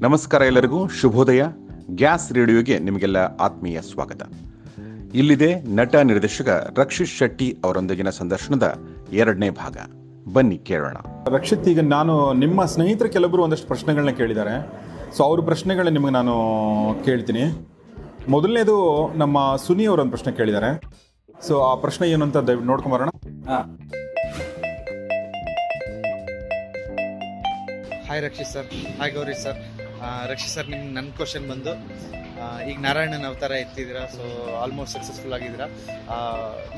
ನಮಸ್ಕಾರ ಎಲ್ಲರಿಗೂ. ಶುಭೋದಯ. ಗ್ಯಾಸ್ ರೇಡಿಯೋಗೆ ನಿಮಗೆಲ್ಲ ಆತ್ಮೀಯ ಸ್ವಾಗತ. ಇಲ್ಲಿದೆ ನಟ ನಿರ್ದೇಶಕ ರಕ್ಷಿತ್ ಶೆಟ್ಟಿ ಅವರೊಂದಿಗಿನ ಸಂದರ್ಶನದ ಎರಡನೇ ಭಾಗ. ಬನ್ನಿ ಕೇಳೋಣ. ರಕ್ಷಿತ್ ಈಗ ನಾನು ನಿಮ್ಮ ಸ್ನೇಹಿತರು ಕೆಲವರು ಒಂದಷ್ಟು ಪ್ರಶ್ನೆಗಳನ್ನ ಕೇಳಿದ್ದಾರೆ. ಸೊ ಅವ್ರ ಪ್ರಶ್ನೆಗಳನ್ನ ನಿಮಗೆ ನಾನು ಕೇಳ್ತೀನಿ. ಮೊದಲನೇದು ನಮ್ಮ ಸುನಿ ಅವರು ಒಂದು ಪ್ರಶ್ನೆ ಕೇಳಿದ್ದಾರೆ. ಸೊ ಆ ಪ್ರಶ್ನೆ ಏನು ಅಂತ ದಯವಿಟ್ಟು ನೋಡ್ಕೊಂಬರೋಣ hi Rakshith sir. Hi Gauri sir. Rakshith sir, ನಿಮ್ಗೆ ನನ್ನ ಕ್ವಶನ್ ಬಂದು ಈಗ ನಾರಾಯಣನ ಅವತಾರ ಎತ್ತಿದ್ದೀರಾ ಸೊ ಆಲ್ಮೋಸ್ಟ್ ಸಕ್ಸಸ್ಫುಲ್ ಆಗಿದ್ದೀರಾ.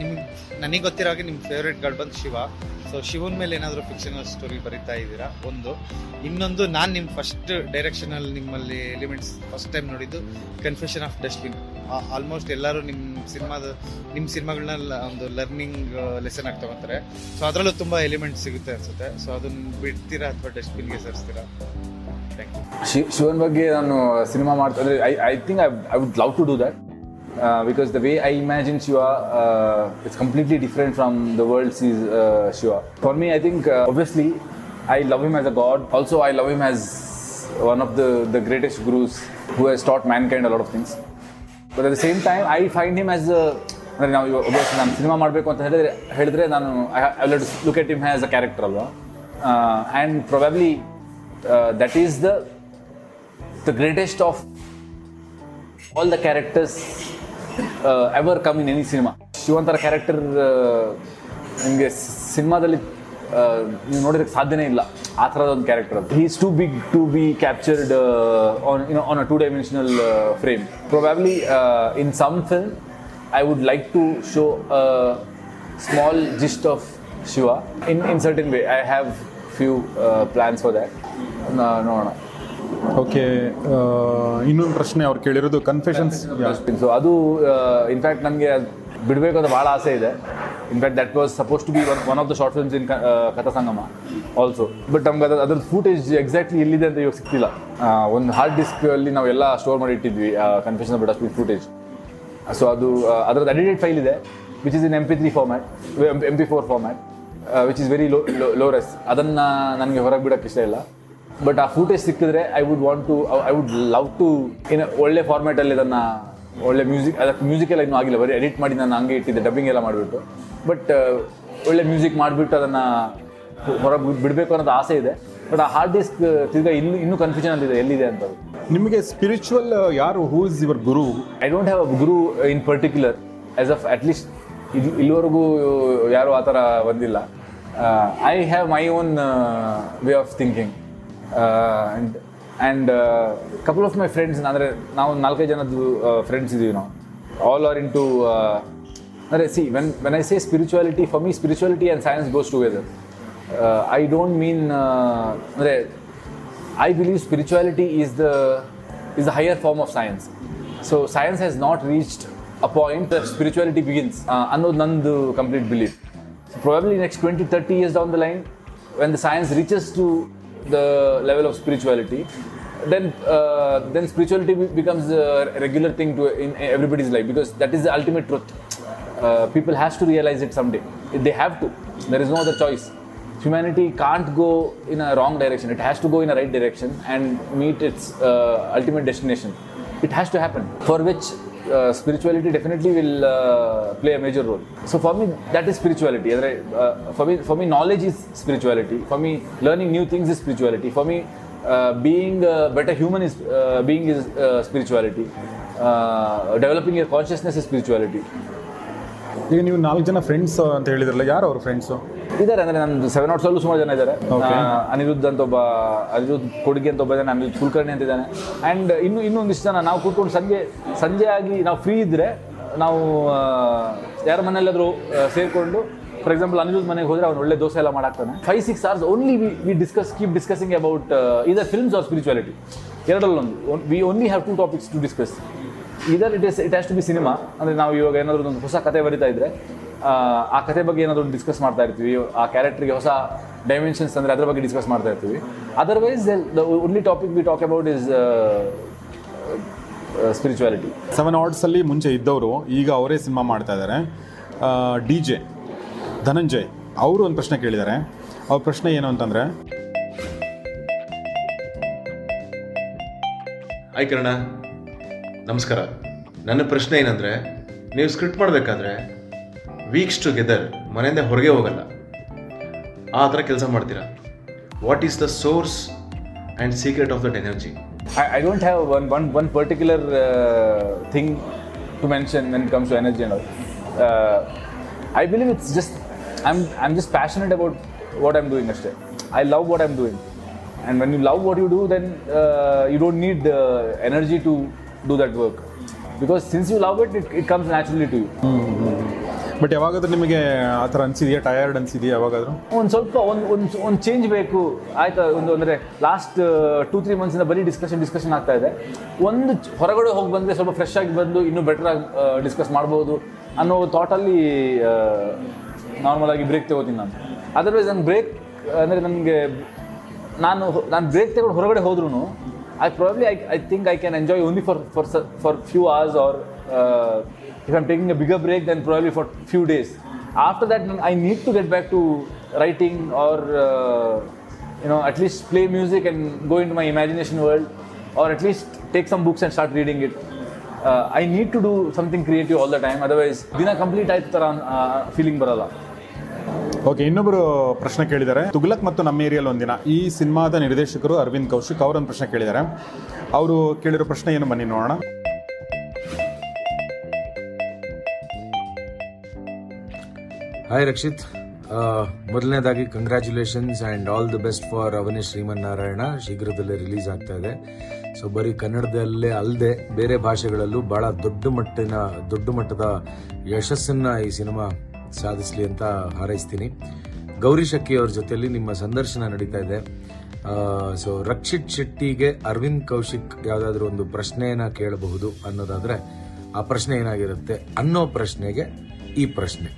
ನಿಮ್ಗೆ ನನಗೆ ಗೊತ್ತಿರೋ ಹಾಗೆ ನಿಮ್ಮ ಫೇವ್ರೇಟ್ ಗಾಡ್ ಬಂದು ಶಿವ. ಸೊ ಶಿವನ ಮೇಲೆ ಏನಾದರೂ ಫಿಕ್ಷನಲ್ ಸ್ಟೋರಿ ಬರೀತಾ ಇದ್ದೀರಾ? ಒಂದು. ಇನ್ನೊಂದು, ನಾನು ನಿಮ್ಮ ಫಸ್ಟ್ ಡೈರೆಕ್ಷನಲ್ಲಿ ನಿಮ್ಮಲ್ಲಿ ಎಲಿಮೆಂಟ್ಸ್ ಫಸ್ಟ್ ಟೈಮ್ ನೋಡಿದ್ದು ಕನ್ಫೆಷನ್ ಆಫ್ ಡಸ್ಟ್ಬಿನ್ ಆಲ್ಮೋಸ್ಟ್ ಎಲ್ಲರೂ ನಿಮ್ಮ ಸಿನಿಮಾದ ನಿಮ್ಮ ಸಿನಿಮಾಗಳನ್ನ ಒಂದು ಲರ್ನಿಂಗ್ ಲೆಸನ್ ಆಗಿ ತೊಗೊತಾರೆ. ಸೊ ಅದರಲ್ಲೂ ತುಂಬ ಎಲಿಮೆಂಟ್ಸ್ ಸಿಗುತ್ತೆ ಅನಿಸುತ್ತೆ. ಸೊ ಅದನ್ನು ಬಿಡ್ತೀರಾ ಅಥವಾ ಡಸ್ಟ್ಬಿನ್ಗೆ ಸೇರಿಸ್ತೀರಾ? ಥ್ಯಾಂಕ್ ಯು ಶಿವನ್ ಬಗ್ಗೆ ನಾನು ಸಿನಿಮಾ ಮಾಡ್ತಾ ಅಂದರೆ I I think I I would love to do that because the way I imagine Shiva it's completely different from the world sees Shiva for me I think obviously I love him as a god also I love him as one of the the greatest gurus who has taught mankind a lot of things but at the same time I find him as ಅಂದರೆ ನಾವು obviously ನಾನು cinema ಮಾಡಬೇಕು ಅಂತ ಹೇಳಿದ್ರೆ ಹೇಳಿದ್ರೆ ನಾನು I look at him as a character ಅಲ್ವಾ? And probably that is the the greatest of all the characters ever come in any cinema ಶಿವಂತರ ಕ್ಯಾರೆಕ್ಟರ್ ನಿಮಗೆ ಸಿನಿಮಾದಲ್ಲಿ ನೀವು ನೋಡೋದಕ್ಕೆ ಸಾಧ್ಯನೇ ಇಲ್ಲ. ಆ ಥರದ ಒಂದು ಕ್ಯಾರೆಕ್ಟರ್ ಅದು. He's too big to be captured on you know on a two dimensional frame probably in some film I would like to show small gist of Shiva in in certain way I have few plans for that ನೋಡೋಣ. Okay ಇನ್ನೊಂದು ಪ್ರಶ್ನೆ ಅವ್ರು ಕೇಳಿರೋದು confessions so ಅದು in fact ನನಗೆ ಬಿಡಬೇಕು ಅಂತ ಭಾಳ ಆಸೆ ಇದೆ. In fact that was suppose to be one one of the short films in Katha Sangama also but ನಮ್ಗೆ ಅದ್ರ ಅದ್ರದ್ದು ಫೂಟೇಜ್ ಎಕ್ಸಾಕ್ಟ್ಲಿ ಎಲ್ಲಿದೆ ಅಂತ ಇವಾಗ ಸಿಗ್ತಿಲ್ಲ ಒಂದು ಹಾರ್ಡ್ ಡಿಸ್ಕ್ ಅಲ್ಲಿ ನಾವೆಲ್ಲ ಸ್ಟೋರ್ ಮಾಡಿ ಇಟ್ಟಿದ್ವಿ ಕನ್ಫೆಷನ್ ಬಟ್ ಅಷ್ಟು ಫೂಟೇಜ್ ಸೊ ಅದು ಅದರದ್ದು ಎಡಿಟೆಡ್ ಫೈಲ್ ಇದೆ which is in M P three format M P four format which is very low low res ಅದನ್ನು ನನಗೆ ಹೊರಗೆ ಬಿಡೋಕ್ಕೆ ಇಷ್ಟ ಇಲ್ಲ. ಬಟ್ ಆ ಫೂಟೇಜ್ ಸಿಕ್ಕಿದ್ರೆ I would want to I would love to in ಒಳ್ಳೆ ಫಾರ್ಮ್ಯಾಟಲ್ಲಿ ಅದನ್ನು ಒಳ್ಳೆ ಮ್ಯೂಸಿಕ್ ಅದಕ್ಕೆ ಮ್ಯೂಸಿಕ್ ಎಲ್ಲ ಇನ್ನೂ ಆಗಿಲ್ಲ. ಬರೀ ಎಡಿಟ್ ಮಾಡಿ ನಾನು ಹಂಗೆ ಇಟ್ಟಿದ್ದೆ ಡಬ್ಬಿಂಗ್ ಎಲ್ಲ ಮಾಡಿಬಿಟ್ಟು. ಬಟ್ ಒಳ್ಳೆ ಮ್ಯೂಸಿಕ್ ಮಾಡಿಬಿಟ್ಟು ಅದನ್ನು ಹೊರಗೆ ಬಿಡಬೇಕು ಅನ್ನೋದು ಆಸೆ ಇದೆ. ಬಟ್ ಆ ಹಾರ್ಡ್ ಡಿಸ್ಕ್ ತಿರ್ಗಾ ಇನ್ನು ಇನ್ನೂ ಕನ್ಫ್ಯೂಷನ್ ಅಲ್ಲಿದೆ ಎಲ್ಲಿದೆ ಅಂತ. ನಿಮಗೆ ಸ್ಪಿರಿಚುವಲ್ ಯಾರು who is your guru I don't have a guru in particular as of at least ಇದು ಇಲ್ಲಿವರೆಗೂ ಯಾರೂ ಆ ಥರ ಬಂದಿಲ್ಲ. I have my own way of thinking and and couple of my friends ಅಂದರೆ ನಾವು ನಾಲ್ಕೈದು ಜನದ್ದು ಫ್ರೆಂಡ್ಸ್ ಇದ್ದೀವಿ ನಾವು ಆಲ್ ಆರ್ ಇನ್ ಟು ಅಂದರೆ see when when I say spirituality for me spirituality and science goes together I don't mean ಅಂದರೆ I believe spirituality is the is the higher form of science. So science has not reached a point that spirituality begins. Uh, ಅನ್ನೋದು ನಂದು complete belief Probably next 20, 30 years down the line, when the science reaches to the level of spirituality, then uh, then spirituality becomes a regular thing to in everybody's life because that is the ultimate truth. Uh, people has to realize it someday. They have to. There is no other choice. Humanity can't go in a wrong direction. It has to go in a right direction and meet its uh, ultimate destination. It has to happen. For which uh, spirituality definitely will uh, play a major role. So for me, that is spirituality. Uh, for me, for me, knowledge is spirituality. For me, learning new things is spirituality. For me, uh, being a better human is uh, being is spirituality. developing your consciousness is spirituality. ಈಗ ನೀವು ನಾಲ್ಕು ಜನ friends ಅಂತ ಹೇಳಿದ್ರಲ್ಲ ಯಾರು ಅವ್ರ friends ಇದ್ದಾರೆ ಅಂದ್ರೆ ನಂದು ಸೆವೆನ್ ಔಟ್ಸ್ ಅಲ್ಲೂ ಸುಮಾರು ಜನ ಇದ್ದಾರೆ ಅನಿರುದ್ಧ ಅಂತ ಒಬ್ಬ ಅನಿರುದ್ಧ ಕೊಡುಗೆ ಅಂತ ಒಬ್ಬ ಜನ ಅನಿರುದ್ಧ ಕುಲಕರ್ಣಿ ಅಂತ ಇದ್ದಾನೆ ಆ್ಯಂಡ್ ಇನ್ನು ಇನ್ನೊಂದಿಷ್ಟು ಜನ ನಾವು ಕೂತ್ಕೊಂಡು ಸಂಜೆ ಸಂಜೆ ಆಗಿ ನಾವು ಫ್ರೀ ಇದ್ದರೆ ನಾವು ಯಾರ ಮನೆಯಲ್ಲಾದರೂ ಸೇರಿಕೊಂಡು ಫಾರ್ ಎಕ್ಸಾಂಪಲ್ ಅನಿರುದ್ಧ ಮನೆಗೆ ಹೋದ್ರೆ ಅವ್ನು ಒಳ್ಳೆ ದೋಸೆ ಎಲ್ಲ ಮಾಡಾಕ್ತಾನೆ. Five six hours only we we discuss keep discussing about either films or spirituality ಎರಡಲ್ಲೊಂದು. We only have two topics to discuss either it is it has to be cinema ಅಂದರೆ ನಾವು ಇವಾಗ ಏನಾದರೂ ಒಂದು ಹೊಸ ಕತೆ ಬರಿತಾ ಇದ್ರೆ ಆ, ಕತೆ ಬಗ್ಗೆ ಏನಾದರೂ ಡಿಸ್ಕಸ್ ಮಾಡ್ತಾ ಇರ್ತೀವಿ. ಆ ಕ್ಯಾರೆಕ್ಟರ್ಗೆ ಹೊಸ ಡೈಮೆನ್ಷನ್ಸ್ ಅಂದರೆ ಅದ್ರ ಬಗ್ಗೆ ಡಿಸ್ಕಸ್ ಮಾಡ್ತಾ ಇರ್ತೀವಿ. Otherwise the only topic we talk about is spirituality seven ಅಲ್ಲಿ ಮುಂಚೆ ಇದ್ದವರು ಈಗ ಅವರೇ ಸಿನಿಮಾ ಮಾಡ್ತಾ ಇದ್ದಾರೆ ಡಿ ಜೆ ಧನಂಜಯ್ ಅವರು ಒಂದು ಪ್ರಶ್ನೆ ಕೇಳಿದ್ದಾರೆ ಅವ್ರ ಪ್ರಶ್ನೆ ಏನು ಅಂತಂದರೆ ಹಾಯ್ ಕಿರಣ ನಮಸ್ಕಾರ. ನನ್ನ ಪ್ರಶ್ನೆ ಏನಂದ್ರೆ, ನೀವು ಸ್ಕ್ರಿಪ್ಟ್ ಮಾಡಬೇಕಾದ್ರೆ ವೀಕ್ಸ್ ಟುಗೆದರ್ ಮನೆಯಿಂದ ಹೊರಗೆ ಹೋಗಲ್ಲ. ಆ ಥರ ಕೆಲಸ ಮಾಡ್ತೀರಾ? What is the source and secret of that energy I I don't have one one one particular thing to mention when comes to energy and I believe it's just I'm I am just passionate about what I'm doing ಅಷ್ಟೇ I love what I'm doing and when you love what you do then you don't need energy to do that work, because since you love it, it, it comes naturally to you. But ಯಾವಾಗಾದ್ರೂ ನಿಮಗೆ ಆ ಥರ ಅನಿಸಿದೆಯಾ? Tired ಅನಿಸಿದೆಯಾ ಯಾವಾಗಾದ್ರೂ? ಒಂದು ಸ್ವಲ್ಪ ಒಂದು ಒಂದು ಒಂದು ಚೇಂಜ್ ಬೇಕು. ಆಯ್ತಾ? ಒಂದು ಅಂದರೆ ಲಾಸ್ಟ್ ಟೂ ತ್ರೀ ಮಂತ್ಸಿಂದ ಬರೀ ಡಿಸ್ಕಷನ್ ಡಿಸ್ಕಷನ್ ಆಗ್ತಾ ಇದೆ. ಒಂದು ಚ- ಹೊರಗಡೆ ಹೋಗಿ ಬಂದರೆ ಸ್ವಲ್ಪ ಫ್ರೆಶ್ ಆಗಿ ಬಂದು ಇನ್ನೂ ಬೆಟರ್ ಆಗಿ ಡಿಸ್ಕಸ್ ಮಾಡ್ಬೋದು ಅನ್ನೋ ಥಾಟಲ್ಲಿ ನಾರ್ಮಲ್ ಆಗಿ ಬ್ರೇಕ್ ತಗೋತೀನಿ ನಾನು. ಅದರ್ವೈಸ್ ನನ್ನ ಬ್ರೇಕ್ ಅಂದರೆ ನನಗೆ ನಾನು ನಾನು ಬ್ರೇಕ್ ತಗೊಂಡು ಹೊರಗಡೆ ಹೋದ್ರೂ I probably I I think I can enjoy only for for for few hours or if I'm taking a bigger break, then probably for few days. After that, I need to get back to writing or uh, you know at least play music and go into my imagination world, or at least take some books and start reading it. Uh, I need to do something creative all the time. Otherwise, ದಿನ complete ಆಯ್ತು ಥರ feeling ಬರಲ್ಲ okay ಇನ್ನೊಬ್ಬರು ಪ್ರಶ್ನೆ ಕೇಳಿದ್ದಾರೆ. ತುಗ್ಲಕ್ ಮತ್ತು ನಮ್ಮ ಏರಿಯಲ್ಲಿ ಒಂದಿನ. ಈ ಸಿನಿಮಾದ ನಿರ್ದೇಶಕರು ಅರವಿಂದ್ ಕೌಶಿಕ್ ಅವರೊಂದು ಪ್ರಶ್ನೆ ಕೇಳಿದ್ದಾರೆ. ಅವರು ಕೇಳಿರೋ ಪ್ರಶ್ನೆ ಏನು ಬನ್ನಿ ನೋಡೋಣ. ಹಾಯ್ ರಕ್ಷಿತ್ ಮೊದಲನೇದಾಗಿ congratulations and all the best for Avane Srimannarayana ಶೀಘ್ರದಲ್ಲೇ ರಿಲೀಸ್ ಆಗ್ತಾ ಇದೆ. ಸೊ ಬರೀ ಕನ್ನಡದಲ್ಲೇ ಅಲ್ಲದೆ ಬೇರೆ ಭಾಷೆಗಳಲ್ಲೂ ಭಾಳ ದೊಡ್ಡ ಮಟ್ಟಿನ, ದೊಡ್ಡ ಮಟ್ಟದ ಯಶಸ್ಸನ್ನು ಈ ಸಿನಿಮಾ ಸಾಧಿಸಲಿ ಅಂತ ಹಾರೈಸ್ತೀನಿ. ಗೌರಿ ಶಕ್ಕಿ ಅವ್ರ ಜೊತೆಯಲ್ಲಿ ನಿಮ್ಮ ಸಂದರ್ಶನ ನಡೀತಾ ಇದೆ. ಸೊ ರಕ್ಷಿತ್ ಶೆಟ್ಟಿಗೆ ಅರವಿಂದ್ ಕೌಶಿಕ್ ಯಾವುದಾದ್ರೂ ಒಂದು ಪ್ರಶ್ನೆಯನ್ನ ಕೇಳಬಹುದು ಅನ್ನೋದಾದ್ರೆ ಆ ಪ್ರಶ್ನೆ ಏನಾಗಿರುತ್ತೆ ಅನ್ನೋ ಪ್ರಶ್ನೆಗೆ ಈ ಪ್ರಶ್ನೆ.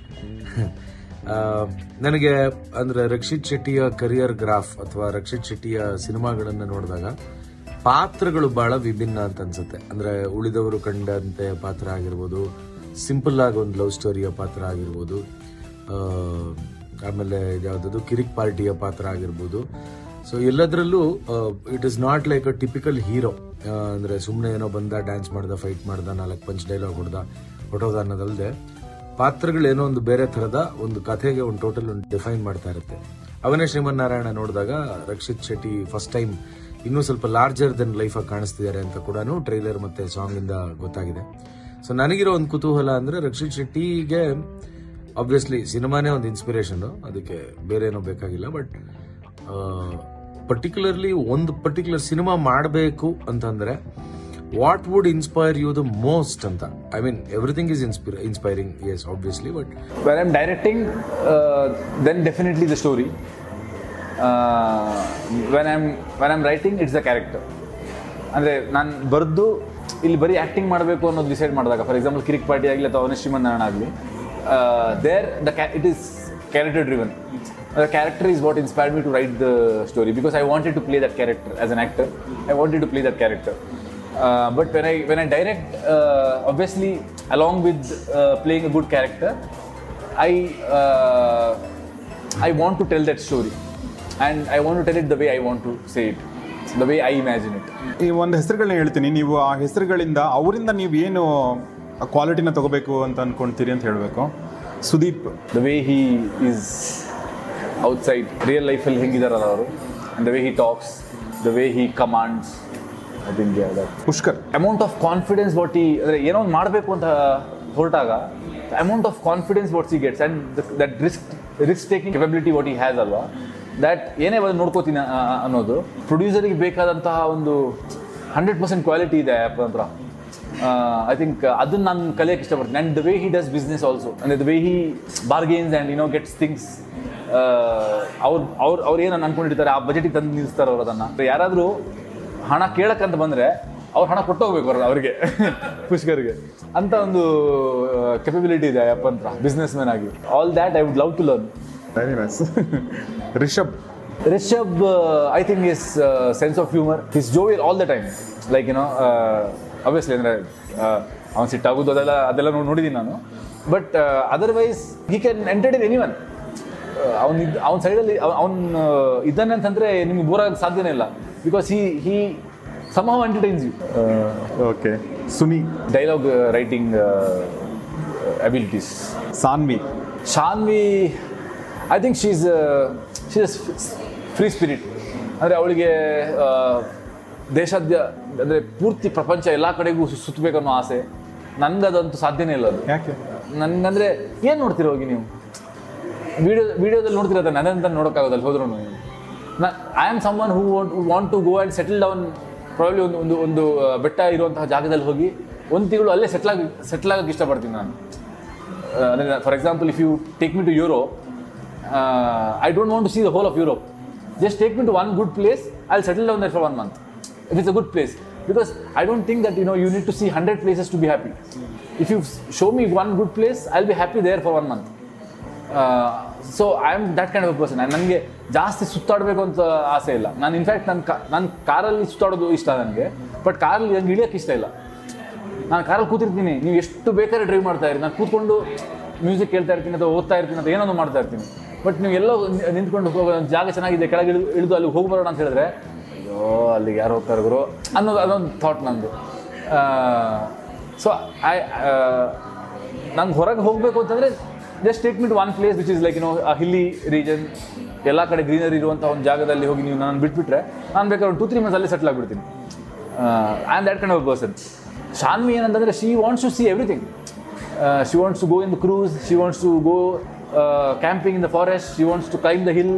ನನಗೆ ಅಂದ್ರೆ ರಕ್ಷಿತ್ ಶೆಟ್ಟಿಯ ಕರಿಯರ್ ಗ್ರಾಫ್ ಅಥವಾ ರಕ್ಷಿತ್ ಶೆಟ್ಟಿಯ ಸಿನಿಮಾಗಳನ್ನು ನೋಡಿದಾಗ ಪಾತ್ರಗಳು ಬಹಳ ವಿಭಿನ್ನ ಅಂತ ಅನ್ಸುತ್ತೆ. ಅಂದ್ರೆ ಉಳಿದವರು ಕಂಡಂತೆ ಪಾತ್ರ ಆಗಿರ್ಬೋದು ಸಿಂಪಲ್ ಆಗಿ ಒಂದು ಲವ್ ಸ್ಟೋರಿಯ ಪಾತ್ರ ಆಗಿರ್ಬೋದು ಆಮೇಲೆ ಯಾವುದಾದ್ರು ಕಿರಿಕ್ ಪಾರ್ಟಿಯ ಪಾತ್ರ ಆಗಿರ್ಬೋದು. ಸೊ ಎಲ್ಲದರಲ್ಲೂ it is not like a typical hero ಅಂದರೆ ಸುಮ್ಮನೆ ಏನೋ ಬಂದ ಡ್ಯಾನ್ಸ್ ಮಾಡ್ದ ಫೈಟ್ ಮಾಡ್ದ, ನಾಲ್ಕು ಪಂಚ್ ಡೈಲಾಗ್ ಹೊಡೆದ ಹೊಟ್ಟೋದ ಅನ್ನೋದಲ್ಲದೆ ಪಾತ್ರಗಳೇನೋ ಒಂದು ಬೇರೆ ಥರದ ಒಂದು ಕಥೆಗೆ ಒಂದು ಟೋಟಲ್ ಒಂದು ಡಿಫೈನ್ ಮಾಡ್ತಾ ಇರುತ್ತೆ. ಅವನೇ ಶ್ರೀಮನ್ನಾರಾಯಣ ನೋಡಿದಾಗ, ರಕ್ಷಿತ್ ಶೆಟ್ಟಿ ಫಸ್ಟ್ ಟೈಮ್ ಇನ್ನೂ ಸ್ವಲ್ಪ ಲಾರ್ಜರ್ ದೆನ್ ಲೈಫಾಗಿ ಕಾಣಿಸ್ತಿದ್ದಾರೆ ಅಂತ ಕೂಡ ಟ್ರೈಲರ್ ಮತ್ತು ಸಾಂಗಿಂದ ಗೊತ್ತಾಗಿದೆ. ಸೊ ನನಗಿರೋ ಒಂದು ಕುತೂಹಲ ಅಂದ್ರೆ ರಕ್ಷಿತ್ ಶೆಟ್ಟಿಗೆ ಆಬ್ವಿಯಸ್ಲಿ ಸಿನಿಮಾನೇ ಒಂದು ಇನ್ಸ್ಪಿರೇಷನ್ ಅದಕ್ಕೆ ಬೇರೆ ಏನೋ ಬೇಕಾಗಿಲ್ಲ. ಬಟ್ ಪರ್ಟಿಕ್ಯುಲರ್ಲಿ ಒಂದು ಪರ್ಟಿಕ್ಯುಲರ್ ಸಿನಿಮಾ ಮಾಡಬೇಕು ಅಂತಂದ್ರೆ what would inspire you the most ಅಂತ? I mean everything is inspiring as obviously but where I'm directing then definitely the story when I'm when I'm writing it's the character. ಅಂದರೆ, ನಾನು ಬರೆದು ಇಲ್ಲಿ ಬರೀ acting ಮಾಡಬೇಕು ಅನ್ನೋದು ಡಿಸೈಡ್ ಮಾಡಿದಾಗ for example Kirik party ಆಗಲಿ ಅಥವಾ ಅವನ ಶ್ರೀಮನ್ನಾರಾಯಣ ಆಗಲಿ there the it is character driven the character is what inspired me to write the story because I wanted to play that character as an actor I wanted to play that character but when I when I direct obviously along with playing a good character I I want to tell that story and I want to tell it the way I want to say to say way I way I imagine it. ಈ ಒಂದು ಹೆಸರುಗಳನ್ನ ಹೇಳ್ತೀನಿ. ನೀವು ಆ ಹೆಸರುಗಳಿಂದ ಅವರಿಂದ ನೀವು ಏನು ಕ್ವಾಲಿಟಿನ ತಗೋಬೇಕು ಅಂತ ಅಂದ್ಕೊಳ್ತೀರಿ ಅಂತ ಹೇಳಬೇಕು. Sudeep. The way he is outside, real ಲೈಫಲ್ಲಿ ಹೆಂಗಿದಾರಲ್ಲ ಅವರು? The way he talks the way he commands commands. I think yeah, that Pushkar. Amount of confidence what ಈ ಅಂದರೆ ಏನೋ ಒಂದು ಮಾಡಬೇಕು ಅಂತ ಹೊರಟಾಗ amount of confidence what she gets and that risk risk taking capability what ಈ has ಅಲ್ವಾ? That ಏನೇ ಬಂದು ನೋಡ್ಕೋತೀನಿ ಅನ್ನೋದು. ಪ್ರೊಡ್ಯೂಸರಿಗೆ ಬೇಕಾದಂತಹ ಒಂದು ಹಂಡ್ರೆಡ್ ಪರ್ಸೆಂಟ್ ಕ್ವಾಲಿಟಿ ಇದೆ ಆ್ಯಪ್ ಹತ್ರ. ಐ ಥಿಂಕ್ ಅದನ್ನು ನಾನು ಕಲಿಯೋಕ್ಕೆ ಇಷ್ಟಪಡ್ತೀನಿ. And the way he does business also ಅಂದರೆ the way he bargains and you know gets things ಅವ್ರು ಅವ್ರು ಅವ್ರು ಏನು ಅನ್ಕೊಂಡಿರ್ತಾರೆ, ಆ ಬಜೆಟಿಗೆ ತಂದು ನಿಲ್ಲಿಸ್ತಾರೆ ಅವ್ರು ಅದನ್ನು. ಯಾರಾದರೂ ಹಣ ಕೇಳಕ್ಕಂತ ಬಂದರೆ ಅವ್ರು ಹಣ ಕೊಟ್ಟೋಗ್ಬೇಕು ಅವ್ರದ್ದು ಅವರಿಗೆ, ಪುಷ್ಕರ್ಗೆ. ಅಂತ ಒಂದು ಕೆಪಬಿಲಿಟಿ ಇದೆ ಅಪ್ಪ ಅಂತ ಬಿಸ್ನೆಸ್ ಮ್ಯಾನ್ ಆಗಿ. All that I would love to learn very nice Rishab Rishab I think is sense of humour his jovial all the time like ಏನೋ ಅಬ್ವಿಯಸ್ಲಿ ಅಂದರೆ ಅವ್ನು ಸಿಟ್ಟಾಗೋದು ಅದೆಲ್ಲ ಅದೆಲ್ಲ ನೋಡಿ ನೋಡಿದ್ದೀನಿ ನಾನು. But otherwise he can entertain anyone ಅವ್ನು ಇದ್ ಅವ್ನ ಸೈಡಲ್ಲಿ ಅವ್ನು ಇದ್ದಾನೆ ಅಂತಂದರೆ ನಿಮ್ಗೆ ಬೋರ್ ಆಗೋಕ್ಕೆ ಸಾಧ್ಯನೇ ಇಲ್ಲ. Because he he somehow entertains you okay Suni dialogue writing abilities uh, abilities. Saanvi Shanvi I think she's she's free spirit ಅಂದರೆ ಅವಳಿಗೆ ದೇಶಾದ್ಯ ಅಂದರೆ ಪೂರ್ತಿ ಪ್ರಪಂಚ ಎಲ್ಲ ಕಡೆಗೂ ಸುತ್ತಬೇಕನ್ನೋ ಆಸೆ. ನನಗದಂತೂ ಸಾಧ್ಯನೇ ಇಲ್ಲ ಅದು. ಯಾಕೆ? ನನಗಂದರೆ ಏನು ನೋಡ್ತೀರ ಹೋಗಿ ನೀವು? ವಿಡಿಯೋ ವಿಡಿಯೋದಲ್ಲಿ ನೋಡ್ತಿರೋದ ನನ್ನಂತ ಹೋದ್ರು ಹೋದ್ರೂ ನ I am someone who want want to go and settle down probably ಒಂದು ಒಂದು ಒಂದು ಬೆಟ್ಟ ಇರುವಂತಹ ಜಾಗದಲ್ಲಿ ಹೋಗಿ ಒಂದು ತಿಂಗಳು ಅಲ್ಲೇ ಸೆಟ್ಲಾಗಿ ಸೆಟ್ಲಾಗಕ್ಕೆ ಇಷ್ಟಪಡ್ತೀನಿ ನಾನು. ಅಂದರೆ for example if you take me to Europe I don't want to see the whole of Europe just take me to one good place I settle down there for one month it is a good place because I don't think that you know you need to see hundred places to be happy if you show me one good place I'll will be happy there for one month so I am that kind of person ನನಗೆ ಜಾಸ್ತಿ ಸುತ್ತಾಡಬೇಕು ಅಂತ ಆಸೆ ಇಲ್ಲ. ನಾನು in fact ನನ್ನ ನನ್ನ ಕಾರಲ್ಲಿ ಸುತ್ತಾಡೋದು ಇಷ್ಟ ನನಗೆ ಬಟ್ ಕಾರಲ್ಲಿ ನಂಗೆ ಇಳಿಯೋಕ್ಕೆ ಇಷ್ಟ ಇಲ್ಲ. ನಾನು ಕಾರಲ್ಲಿ ಕೂತಿರ್ತೀನಿ. ನೀವು ಎಷ್ಟು ಬೇಕಾದ್ರೆ ಡ್ರೈವ್ ಮಾಡ್ತಾ ಇರಿ. ನಾನು ಕೂತ್ಕೊಂಡು ಮ್ಯೂಸಿಕ್ ಕೇಳ್ತಾ ಇರ್ತೀನಿ ಅಥವಾ ಓದ್ತಾ ಇರ್ತೀನಿ ಅಥವಾ ಏನೋ ಮಾಡ್ತಾ ಇರ್ತೀನಿ. ಬಟ್ ನೀವು ಎಲ್ಲೋ ನಿಂತ್ಕೊಂಡು ಹೋಗೋ ಜಾಗ ಚೆನ್ನಾಗಿದೆ ಕೆಳಗೆ ಇಳಿದು ಇಳಿದು ಅಲ್ಲಿ ಹೋಗಿ ಬರೋಣ ಅಂತ ಹೇಳಿದ್ರೆ ಅಯ್ಯೋ ಅಲ್ಲಿಗೆ ಯಾರು ಹೋಗ್ತಾ ಇರೋರು. ಅನ್ನೋದು ಅದೊಂದು ಥಾಟ್ ನಂದು. ಸೊ ಐ ನಂಗೆ ಹೊರಗೆ ಹೋಗಬೇಕು ಅಂತಂದರೆ just take me to one place which is like know hilly region ಎಲ್ಲ ಕಡೆ ಗ್ರೀನರಿ ಇರುವಂಥ ಒಂದು ಜಾಗದಲ್ಲಿ ಹೋಗಿ ನೀವು ನಾನು ಬಿಟ್ಬಿಟ್ರೆ ನಾನು ಬೇಕಾದ್ರೆ ಒಂದು ಟೂ ತ್ರೀ ಮಂತ್ಸ್ ಅಲ್ಲಿ settle ಆಗಿಬಿಡ್ತೀನಿ. And that that kind of person Shanvi ಏನಂತಂದರೆ she wants to see everything She wants to go in the cruise she wants to go camping in the forest she wants to climb the hill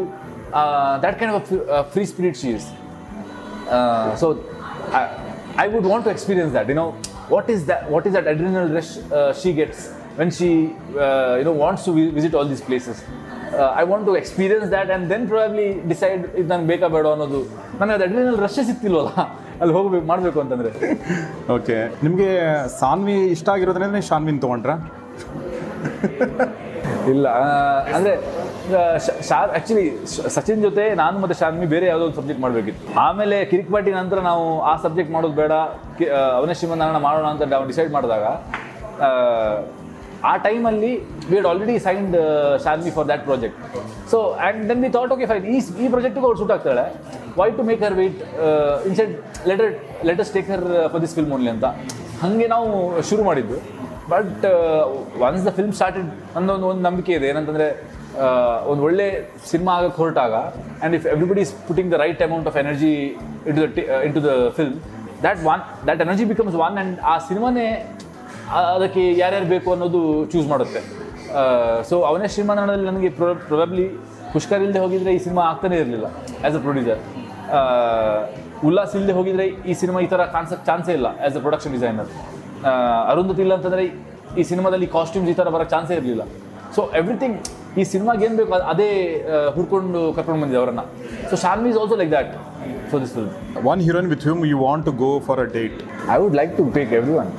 that kind of free spirit she is uh, so I, I would want to experience that. You know, what is that? What is that adrenal rush uh, she gets when she, uh, you know, wants to vi- visit all these places? Uh, I want to experience that and then probably decide if ನಾನು ಬೇಕಾ ಬೇಡ ಅನ್ನೋದು ನನಗೆ ಅದು adrenal rush ಸಿಗ್ತಿಲ್ವಲ್ಲ ಅಲ್ಲಿ ಹೋಗ್ಬೇಕು ಮಾಡಬೇಕು ಅಂತಂದರೆ. ಓಕೆ. ನಿಮಗೆ ಸಾನ್ವಿ ಇಷ್ಟ ಆಗಿರೋದ್ರಿಂದ ನೀವು ಶಾನ್ವಿನ್ ತೊಗೊಂಡ್ರಾ? ಇಲ್ಲ ಅಂದರೆ ಶ- ಆ್ಯಕ್ಚುಲಿ ಸಚಿನ್ ಜೊತೆ ನಾನು ಮತ್ತು ಶಾನ್ವಿ ಬೇರೆ ಯಾವುದೋ ಒಂದು ಸಬ್ಜೆಕ್ಟ್ ಮಾಡಬೇಕಿತ್ತು. ಆಮೇಲೆ ಕಿರಿಕ್ ಪಾರ್ಟಿ ನಂತರ ನಾವು ಆ ಸಬ್ಜೆಕ್ಟ್ ಮಾಡೋದು ಬೇಡ ಅವನೇ ಶ್ರೀಮಂತನಾರಾಯಣ ಮಾಡೋಣ ಅಂತ ನಾವು ಡಿಸೈಡ್ ಮಾಡಿದಾಗ ಆ, ಟೈಮಲ್ಲಿ we had already signed Shanvi for that project so and then we thought okay fine ಈ ಈ ಪ್ರಾಜೆಕ್ಟಿಗೆ ಅವ್ರು ಸೂಟ್ ಆಗ್ತಾಳೆ. Why to make her wait instead later let us take her for this film only ಅಂತ. ಹಾಗೆ ನಾವು ಶುರು ಮಾಡಿದ್ದು. But once the film started ನನ್ನೊಂದು ಒಂದು ನಂಬಿಕೆ ಇದೆ. ಏನಂತಂದರೆ ಒಂದು ಒಳ್ಳೆ ಸಿನಿಮಾ ಆಗಕ್ಕೆ ಹೊರಟಾಗ and if everybody is putting the right amount of energy into the to the film that one that energy becomes one and ಆ ಸಿನಿಮಾನೇ ಅದಕ್ಕೆ ಯಾರ್ಯಾರು ಬೇಕು ಅನ್ನೋದು ಚೂಸ್ ಮಾಡುತ್ತೆ. ಸೊ ಅವನೇ ಶ್ರೀಮಾನದಲ್ಲಿ ನನಗೆ ಪ್ರೊಬಬ್ಲಿ ಪುಷ್ಕರ್ ಇಲ್ಲದೆ ಹೋಗಿದ್ರೆ ಈ ಸಿನಿಮಾ ಆಗ್ತಾನೆ ಇರಲಿಲ್ಲ ಆ್ಯಸ್ ಅ ಪ್ರೊಡ್ಯೂಸರ್ ಉಲ್ಲಾಸ್ ಇಲ್ಲದೆ ಹೋಗಿದ್ರೆ ಈ ಸಿನಿಮಾ ಈ ಥರ ಕಾಣಿಸೋಕ್ಕೆ ಚಾನ್ಸೇ ಇಲ್ಲ as a production designer Arundhati ಇಲ್ಲ ಅಂತಂದರೆ ಈ ಸಿನಿಮಾದಲ್ಲಿ ಕಾಸ್ಟ್ಯೂಮ್ಸ್ ಈ ಥರ ಬರೋಕ್ಕೆ ಚಾನ್ಸೇ ಇರಲಿಲ್ಲ. ಸೊ ಎವ್ರಿಥಿಂಗ್ ಈ ಸಿನಿಮಾಗೆ ಏನು ಬೇಕು, ಅದೇ ಹುಡ್ಕೊಂಡು ಕರ್ಕೊಂಡು ಬಂದಿದೆ ಅವರನ್ನು. So Shanvi is also like that so this film? One heroine with whom you want to go for a date I would like to take everyone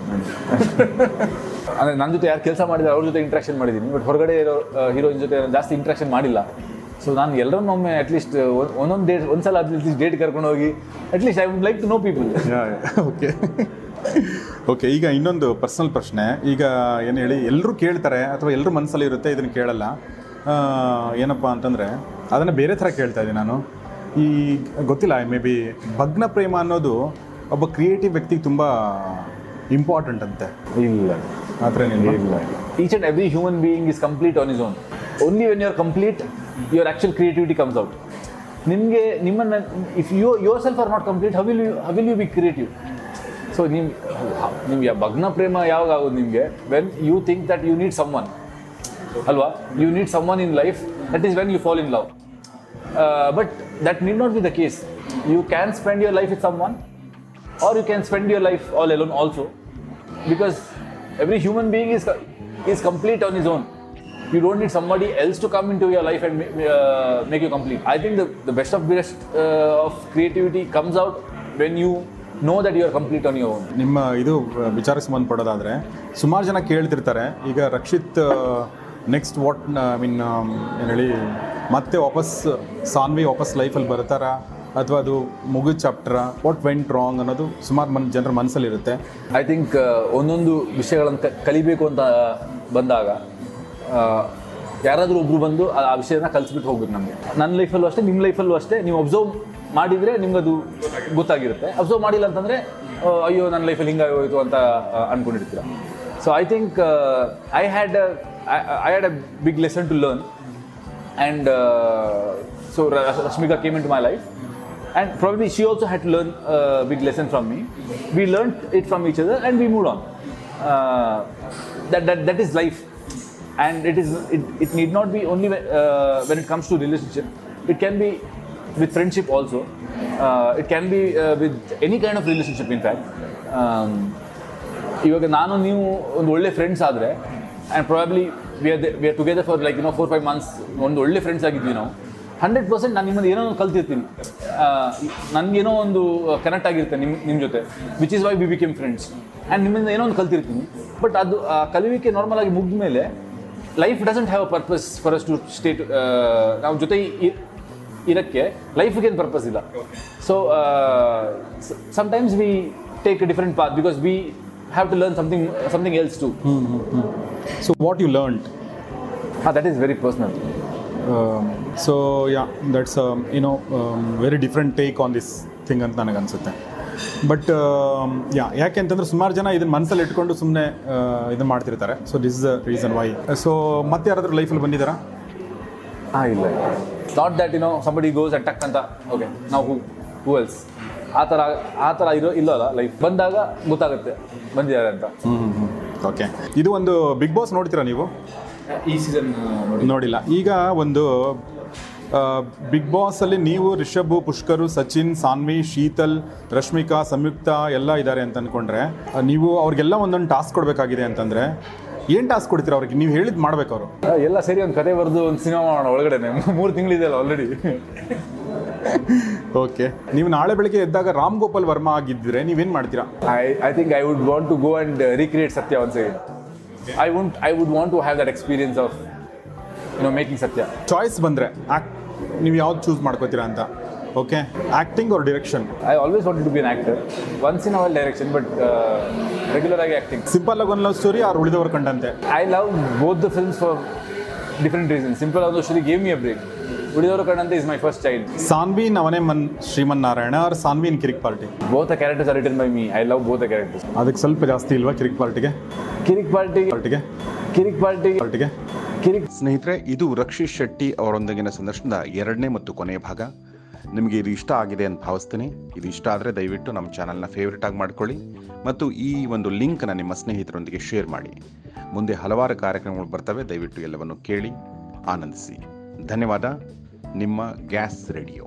ಅಂದರೆ ನನ್ನ ಜೊತೆ ಯಾರು ಕೆಲಸ ಮಾಡಿದ್ದಾರೆ ಅವ್ರ ಜೊತೆ ಇಂಟ್ರಾಕ್ಷನ್ ಮಾಡಿದ್ದೀನಿ ಬಟ್ ಹೊರಗಡೆ ಇರೋ ಹೀರೋಯಿನ್ ಜೊತೆ ನಾನು ಜಾಸ್ತಿ ಇಂಟ್ರಾಕ್ಷನ್ ಮಾಡಿಲ್ಲ. ಸೊ ನಾನು ಎಲ್ಲರನ್ನೊಮ್ಮೆ ಅಟ್ಲೀಸ್ಟ್ ಒಂದೊಂದು ಡೇಟ್ ಒಂದ್ಸಲ ಅಟ್ಲೀಸ್ಟ್ ಡೇಟ್ ಕರ್ಕೊಂಡು ಹೋಗಿ at least I would like to know people okay okay ಈಗ ಇನ್ನೊಂದು ಪರ್ಸನಲ್ ಪ್ರಶ್ನೆ. ಈಗ ಏನು ಹೇಳಿ ಎಲ್ಲರೂ ಕೇಳ್ತಾರೆ ಅಥವಾ ಎಲ್ಲರೂ ಮನಸ್ಸಲ್ಲಿ ಇರುತ್ತೆ ಇದನ್ನು ಕೇಳಲ್ಲ. ಏನಪ್ಪ ಅಂತಂದರೆ ಅದನ್ನು ಬೇರೆ ಥರ ಕೇಳ್ತಾ ಇದ್ದೀನಿ ನಾನು. ಈ ಗೊತ್ತಿಲ್ಲ ಮೇ ಬಿ ಭಗ್ನ ಪ್ರೇಮ ಅನ್ನೋದು ಒಬ್ಬ ಕ್ರಿಯೇಟಿವ್ ವ್ಯಕ್ತಿಗೆ ತುಂಬ ಇಂಪಾರ್ಟೆಂಟ್ ಅಂತೆ. ಇಲ್ಲ. ಆ ಥರ ಇಲ್ಲ each and every human being is complete on his own only when you are complete your actual creativity comes out ನಿಮಗೆ ನಿಮ್ಮನ್ನು if you yourself are not complete how will you how will you be creative so ನೀವು ನಿಮ್ಗೆ ಭಗ್ನ ಪ್ರೇಮ ಯಾವಾಗ ಆಗೋದು ನಿಮಗೆ? When you think that you need someone ಅಲ್ವಾ? You need someone in life that is when you fall in love but that need not be the case. You can spend your life with someone, or you can spend your life all alone also because every human being is is complete on his own you don't need somebody else to come into your life and uh, make you complete i think the, the best of best uh, of creativity comes out when you that you are complete on your own ನಿಮ್ಮ ಇದು ವಿಚಾರಕ್ಕೆ ಸಂಬಂಧಪಡೋದಾದರೆ ಸುಮಾರು ಜನ ಕೇಳ್ತಿರ್ತಾರೆ ಈಗ Rakshit next what I mean ಏನು ಹೇಳಿ ಮತ್ತೆ ವಾಪಸ್ ಸಾನ್ವಿ ವಾಪಸ್ ಲೈಫಲ್ಲಿ ಬರ್ತಾರಾ? ಅಥವಾ ಅದು ಮುಗಿದ ಚಾಪ್ಟರ್ ವಾಟ್ ವೆಂಟ್ ರಾಂಗ್ ಅನ್ನೋದು ಸುಮಾರು ಮನ್, ಜನರ ಮನಸ್ಸಲ್ಲಿರುತ್ತೆ ಐ ಥಿಂಕ್ ಒಂದೊಂದು ವಿಷಯಗಳನ್ನು ಕಲಿಬೇಕು ಅಂತ ಬಂದಾಗ ಯಾರಾದರೂ ಒಬ್ಬರು ಬಂದು ಆ ವಿಷಯನ ಕಲಿಸ್ಬಿಟ್ಟು ಹೋಗ್ಬೇಕು ನಮಗೆ. ನನ್ನ ಲೈಫಲ್ಲೂ ಅಷ್ಟೇ ನಿಮ್ಮ ಲೈಫಲ್ಲೂ ಅಷ್ಟೇ, ನೀವು ಅಬ್ಸರ್ವ್ ಮಾಡಿದರೆ ಅದು ಗೊತ್ತಾಗಿರುತ್ತೆ. ಅಬ್ಸರ್ವ್ ಮಾಡಿಲ್ಲ ಅಂತಂದರೆ ಅಯ್ಯೋ ನನ್ನ ಲೈಫಲ್ಲಿ ಹಿಂಗಾಗೋಯ್ತು ಅಂತ ಅಂದ್ಕೊಂಡಿರ್ತೀರ so I think I had I had a big lesson to learn and uh, so Ra- Rashmika came into my life and probably she also had to learn a big lesson from me we learned it from each other and we moved on uh, that, that that is life and it is it, it need not be only when, uh, when it comes to relationship it can be with friendship also uh, it can be uh, with any kind of relationship in fact um, ಇವಾಗ ನಾನು ನೀವು ಒಂದು ಒಳ್ಳೆ friends ಆದರೆ and probably We are we are together for like know four five months ಒಂದು ಒಳ್ಳೆ friends ಆಗಿದ್ವಿ ನಾವು. Hundred percent ನಾನು ನಿಮ್ಮಲ್ಲಿ ಏನೋ ಒಂದು ಕಲ್ತಿರ್ತೀನಿ. ನನಗೇನೋ ಒಂದು ಕನೆಕ್ಟ್ ಆಗಿರುತ್ತೆ ನಿಮ್ಮ ನಿಮ್ಮ ಜೊತೆ which is why be became friends and ನಿಮ್ಮಿಂದ ಏನೋ ಒಂದು ಕಲ್ತಿರ್ತೀನಿ. ಬಟ್ ಅದು, ಆ ಕಲಿವಿಕೆ ನಾರ್ಮಲ್ ಆಗಿ ಮುಗಿದ ಮೇಲೆ life doesn't have a purpose for us to stay ನಾವು ಜೊತೆ ಇರೋಕ್ಕೆ ಲೈಫ್ಗೆ ಏನು ಪರ್ಪಸ್ ಇಲ್ಲ. So sometimes we take different path because we have to learn something something else to so what you learn ಹಾಂ that is very personal so you that's um, very different take on this thing ಅಂತ ನನಗೆ ಅನಿಸುತ್ತೆ. But ಯಾ ಯಾಕೆ ಅಂತಂದ್ರೆ ಸುಮಾರು ಜನ ಇದನ್ನ ಮನಸ್ಸಲ್ಲಿ ಇಟ್ಕೊಂಡು ಸುಮ್ಮನೆ ಇದನ್ನ ಮಾಡ್ತಿರ್ತಾರೆ. So this is the reason why so ಮತ್ತೆ ಯಾರಾದ್ರೂ ಲೈಫಲ್ಲಿ ಬಂದಿದ್ದಾರಾ ಹಾಂ ಇಲ್ಲ not that you know somebody goes ಟಕ್ ಅಂತ. ಓಕೆ ನಾವು ಹೂ ಹೂ ಎಲ್ಸ್ ಆ ಥರ ಆ ಥರ ಇರೋ ಇಲ್ಲಲ್ಲ ಲೈಫ್ ಬಂದಾಗ ಗೊತ್ತಾಗುತ್ತೆ ಬಂದಿದ್ದಾರೆ ಅಂತ. ಓಕೆ ಇದು ಒಂದು ಬಿಗ್ ಬಾಸ್ ನೋಡ್ತೀರಾ ನೀವು? ಈ ಸೀಸನ್ ನೋಡಿಲ್ಲ. ಈಗ ಒಂದು ಬಿಗ್ ಬಾಸ್ ಅಲ್ಲಿ ನೀವು ರಿಷಬ್ ಪುಷ್ಕರು ಸಚಿನ್ ಸಾನ್ವಿ ಶೀತಲ್ ರಶ್ಮಿಕಾ ಸಂಯುಕ್ತ ಎಲ್ಲ ಇದ್ದಾರೆ ಅಂತ ಅನ್ಕೊಂಡ್ರೆ ನೀವು ಅವ್ರಿಗೆಲ್ಲ ಒಂದೊಂದು ಟಾಸ್ಕ್ ಕೊಡಬೇಕಾಗಿದೆ ಅಂತಂದ್ರೆ ಏನು ಟಾಸ್ಕ್ ಕೊಡ್ತೀರಾ ಅವ್ರಿಗೆ? ನೀವು ಹೇಳಿದ್ ಮಾಡ್ಬೇಕು ಅವರು. ಎಲ್ಲ ಸೇರಿ ಒಂದು ಕತೆ ಬರೆದು ಒಂದು ಸಿನಿಮಾ ಮಾಡೋಣ ಒಳಗಡೆ ಮೂರು ತಿಂಗಳಿದೆಯಲ್ಲ ಆಲ್ರೆಡಿ ಓಕೆ ನೀವು ನಾಳೆ ಬೆಳಗ್ಗೆ ಎದ್ದಾಗ ರಾಮ್ ಗೋಪಾಲ್ ವರ್ಮಾ ಆಗಿದ್ದರೆ ನೀವೇನು ಮಾಡ್ತೀರಾ? I I think I would want to go and recreate Satya one once I won't I would want to have that experience of know making Satya making choice ಬಂದರೆ ಆ್ಯಕ್ಟ್ ನೀವು ಯಾವ್ದು ಚೂಸ್ ಮಾಡ್ಕೋತೀರಾ ಅಂತ. Okay acting or direction I always want to be an actor once in our direction but regular uh, ಆಗಿ acting. Simple ಆಗಿ ಒಂದು love story or Ulidavaru Kandanthe. I love both the films for different reason simple Story gave me a break. Ulidavaru Kandanthe is my first child ಸಾನ್ವಿನ್ ಅವನೇ ಮನ್ ಶ್ರೀಮನ್ ನಾರಾಯಣ ಅವ್ರ ಸಾನ್ವಿನ್ Kirik Party. Both characters characters are by by I love love both the characters. ಅದಕ್ಕೆ ಸ್ವಲ್ಪ ಜಾಸ್ತಿ ಇಲ್ವಾ ಕಿರಿಕ್ ಪಾರ್ಟಿಗೆ? ಕಿರಿಕ್ party ಪಾರ್ಟಿಗೆ? ಕಿರಿಕ್ party ಪಾರ್ಟಿಗೆ? ಕಿರಿಕ್ ಸ್ನೇಹಿತರೆ ಇದು ರಕ್ಷಿತ್ ಶೆಟ್ಟಿ ಅವರೊಂದಿಗಿನ ಸಂದರ್ಶನದ ಎರಡನೇ ಮತ್ತು ಕೊನೆಯ ಭಾಗ. ನಿಮಗೆ ಇದು ಇಷ್ಟ ಆಗಿದೆ ಅಂತ ಭಾವಿಸ್ತೀನಿ. ಇದು ಇಷ್ಟ ಆದರೆ ದಯವಿಟ್ಟು ನಮ್ಮ ಚಾನಲ್ನ ಫೇವ್ರೇಟ್ ಆಗಿ ಮಾಡ್ಕೊಳ್ಳಿ ಮತ್ತು ಈ ಒಂದು ಲಿಂಕ್ನ ನಿಮ್ಮ ಸ್ನೇಹಿತರೊಂದಿಗೆ ಶೇರ್ ಮಾಡಿ. ಮುಂದೆ ಹಲವಾರು ಕಾರ್ಯಕ್ರಮಗಳು ಬರ್ತವೆ. ದಯವಿಟ್ಟು ಎಲ್ಲವನ್ನು ಕೇಳಿ ಆನಂದಿಸಿ. ಧನ್ಯವಾದ. ನಿಮ್ಮ ಗ್ಯಾಸ್ ರೇಡಿಯೋ.